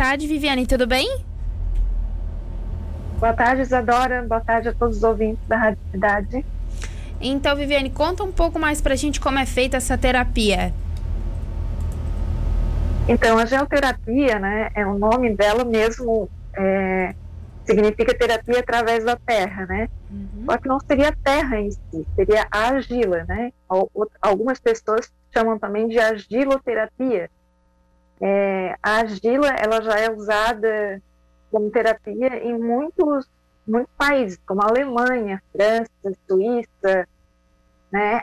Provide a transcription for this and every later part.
tarde, Viviane, tudo bem? Boa tarde, Isadora. Boa tarde a todos os ouvintes da Rádio Cidade. Então, Viviane, conta um pouco mais pra gente como é feita essa terapia. Então, a geoterapia, né, é o nome dela mesmo, é, significa terapia através da terra, né? Uhum. Só que não seria a terra em si, seria a argila, né? Algumas pessoas chamam também de argiloterapia. É, a argila, ela já é usada como terapia em muitos, muitos países, como Alemanha, França, Suíça, né?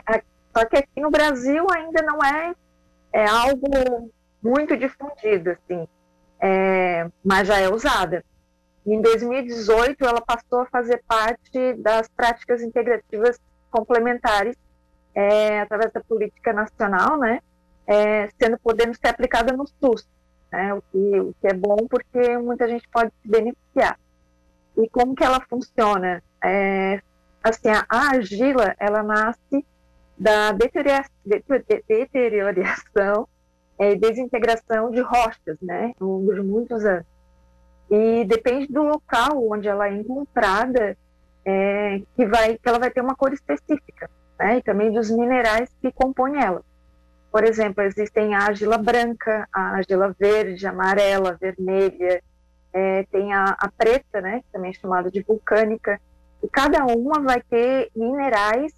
Só que aqui no Brasil ainda não é, é algo muito difundido, assim, é, mas já é usada. Em 2018, ela passou a fazer parte das práticas integrativas complementares é, através da política nacional, né, é, sendo podendo ser aplicada no SUS, né, o, que, o que é bom porque muita gente pode se beneficiar. E como que ela funciona? É, assim, a, a argila, ela nasce da deterioração, é, desintegração de rochas, né, ao longo de muitos anos. E depende do local onde ela é encontrada, é, que, vai, que ela vai ter uma cor específica, né, e também dos minerais que compõem ela. Por exemplo, existem a argila branca, a argila verde, amarela, vermelha, é, tem a, a, preta, né, também é chamada de vulcânica, e cada uma vai ter minerais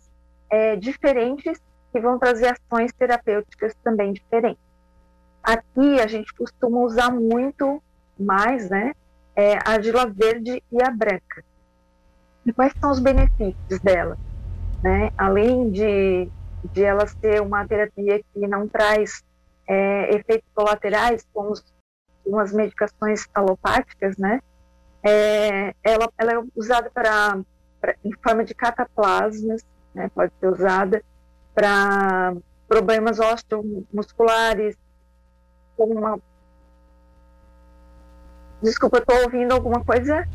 é, diferentes que vão trazer ações terapêuticas também diferentes. Aqui a gente costuma usar muito mais, né, é, a argila verde e a branca. E quais são os benefícios dela? Né? Além de, de ela ser uma terapia que não traz é, efeitos colaterais, como, como as medicações alopáticas, né? É, ela, ela, é usada para em forma de cataplasmas, né? pode ser usada para problemas osteomusculares, como uma. Desculpa, eu ouvindo alguma coisa?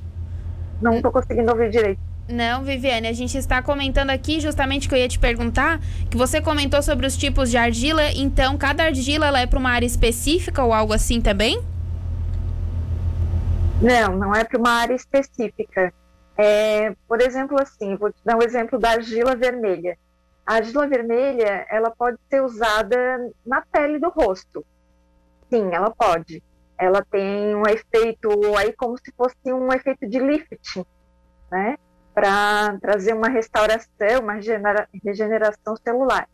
Não estou conseguindo ouvir direito. Não, Viviane, a gente está comentando aqui justamente que eu ia te perguntar, que você comentou sobre os tipos de argila, então cada argila ela é para uma área específica ou algo assim também? Não, não é para uma área específica. É, por exemplo, assim, vou te dar um exemplo da argila vermelha. A argila vermelha, ela pode ser usada na pele do rosto. Sim, ela pode. Ela tem um efeito aí como se fosse um efeito de lifting, né? Para trazer uma restauração, uma regeneração celular.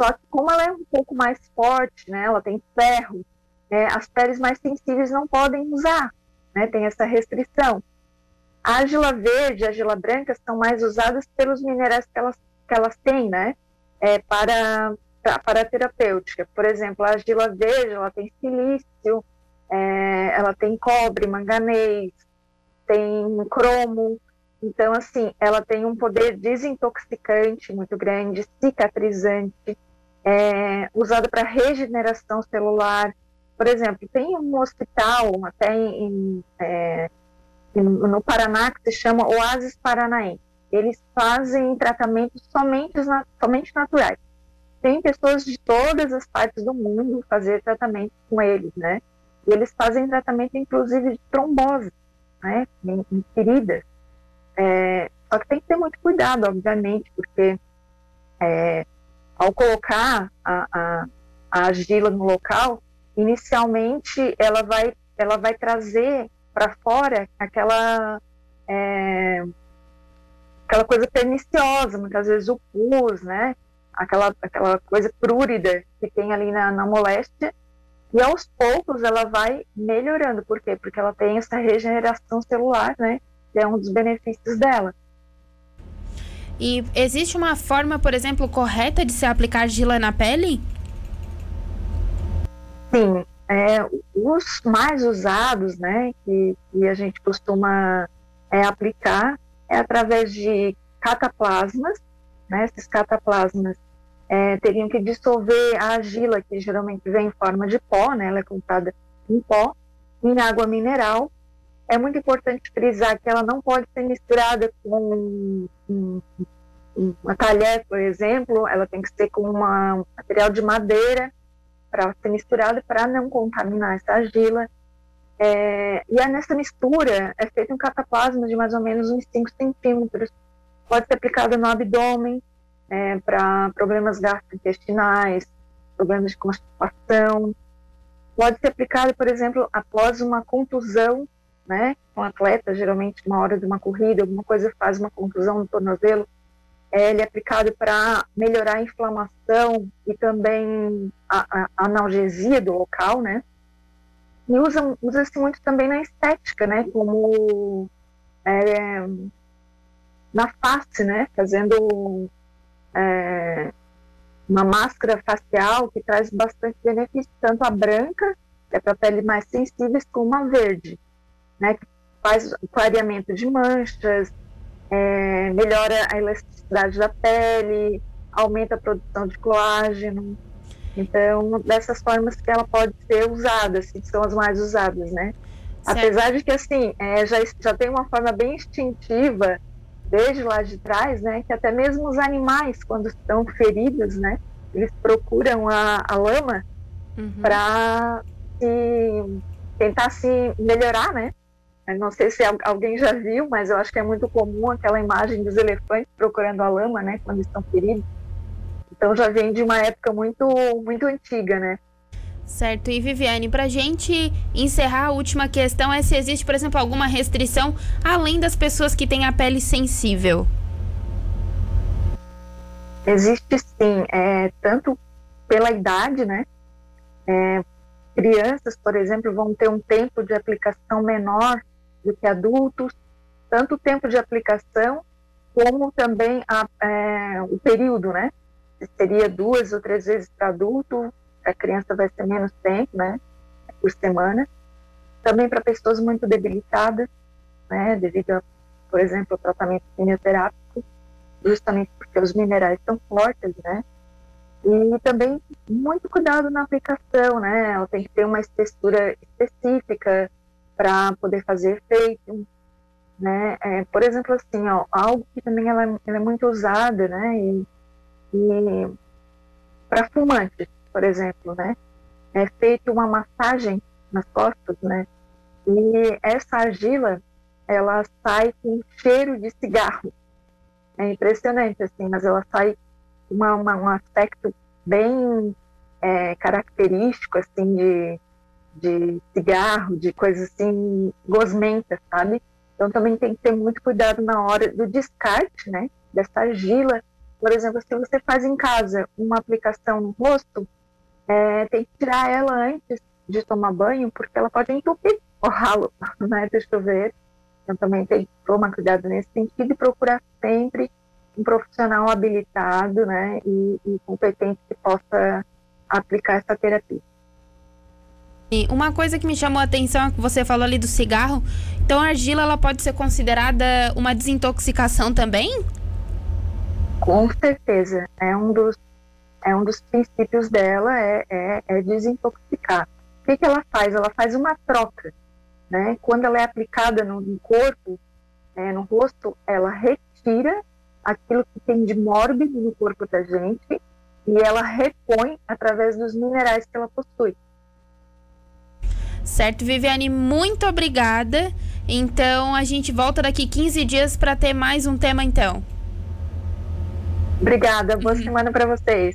Só que como ela é um pouco mais forte, né? Ela tem ferro, né? as peles mais sensíveis não podem usar, né? Tem essa restrição. A argila verde e a argila branca são mais usadas pelos minerais que elas, que elas têm, né? É, para para a terapêutica. Por exemplo, a argila verde, ela tem silício, é, ela tem cobre, manganês, tem cromo. Então, assim, ela tem um poder desintoxicante muito grande, cicatrizante, é, para regeneração celular. Por exemplo, tem um hospital até em, é, no Paraná que se chama Oasis Paranaense. Eles fazem tratamentos somente, somente naturais tem pessoas de todas as partes do mundo fazer tratamento com eles, né? E eles fazem tratamento, inclusive, de trombose, né? Em, em feridas. É, só que tem que ter muito cuidado, obviamente, porque é, ao colocar a, a, a argila no local, inicialmente ela vai, ela vai trazer para fora aquela é, aquela coisa perniciosa, muitas vezes o pus, né? aquela, aquela coisa prúrida que tem ali na, na moléstia, e aos poucos ela vai melhorando. Por quê? Porque ela tem essa regeneração celular, né? Que é um dos benefícios dela. E existe uma forma, por exemplo, correta de se aplicar argila na pele? Sim. É, os mais usados, né, que, que a gente costuma é, aplicar é através de cataplasmas, né? Esses cataplasmas é, teriam que dissolver a argila, que geralmente vem em forma de pó, né? Ela é comprada em pó, em água mineral. É muito importante frisar que ela não pode ser misturada com um, uma talher, por exemplo. Ela tem que ser com uma, um material de madeira para ser misturada para não contaminar essa argila. É, e nessa mistura é feito um cataplasma de mais ou menos uns 5 centímetros. Pode ser aplicado no abdômen, é, para problemas gastrointestinais, problemas de constipação. Pode ser aplicado, por exemplo, após uma contusão, né? Um atleta, geralmente, uma hora de uma corrida, alguma coisa faz uma contusão no tornozelo. É, ele é aplicado para melhorar a inflamação e também a, a, analgesia do local, né? E usa-se usa muito também na estética, né? Como é, na face, né? Fazendo é, uma máscara facial que traz bastante benefício, tanto a branca, que é para pele mais sensíveis, como a verde, né? Que faz o clareamento de manchas, é, melhora a elasticidade da pele, aumenta a produção de colágeno. Então, dessas formas que ela pode ser usada, assim, são as mais usadas, né? Certo. Apesar de que, assim, é, já, já tem uma forma bem instintiva, desde lá de trás, né, que até mesmo os animais, quando estão feridos, né, eles procuram a, a lama uhum. para tentar se melhorar, né? Eu não sei se alguém já viu, mas eu acho que é muito comum aquela imagem dos elefantes procurando a lama, né, quando estão feridos. Então já vem de uma época muito, muito antiga, né? Certo. E Viviane, para gente encerrar, a última questão é se existe, por exemplo, alguma restrição além das pessoas que têm a pele sensível. Existe sim, é, tanto pela idade, né? É, crianças, por exemplo, vão ter um tempo de aplicação menor do que adultos, tanto o tempo de aplicação como também a, é, o período, né? seria duas ou três vezes para adulto, a criança vai ser menos tempo, né, por semana. Também para pessoas muito debilitadas, né, devido, a, por exemplo, ao tratamento quimioterápico, justamente porque os minerais são fortes, né. E também muito cuidado na aplicação, né, ela tem que ter uma textura específica para poder fazer efeito, né. É, por exemplo, assim, ó, algo que também ela, ela é muito usada, né, e, e para fumantes, por exemplo, né? É feita uma massagem nas costas, né? E essa argila, ela sai com cheiro de cigarro. É impressionante, assim, mas ela sai com uma, um aspecto bem é, característico, assim, de, de cigarro, de coisa assim, gosmenta, sabe? Então também tem que ter muito cuidado na hora do descarte, né? Dessa argila. Por exemplo, se você faz em casa uma aplicação no rosto, é, tem que tirar ela antes de tomar banho, porque ela pode entupir o ralo né, do chuveiro. Então também tem que tomar cuidado nesse sentido e procurar sempre um profissional habilitado né, e, e competente que possa aplicar essa terapia. Uma coisa que me chamou a atenção é que você falou ali do cigarro. Então a argila ela pode ser considerada uma desintoxicação também? Com certeza. É um dos é um dos princípios dela é, é, é desintoxicar. O que, que ela faz? Ela faz uma troca, né? Quando ela é aplicada no, no corpo, é, no rosto, ela retira aquilo que tem de mórbido no corpo da gente e ela repõe através dos minerais que ela possui. Certo, Viviane, muito obrigada. Então a gente volta daqui 15 dias para ter mais um tema então. Obrigada, boa uhum. semana para vocês.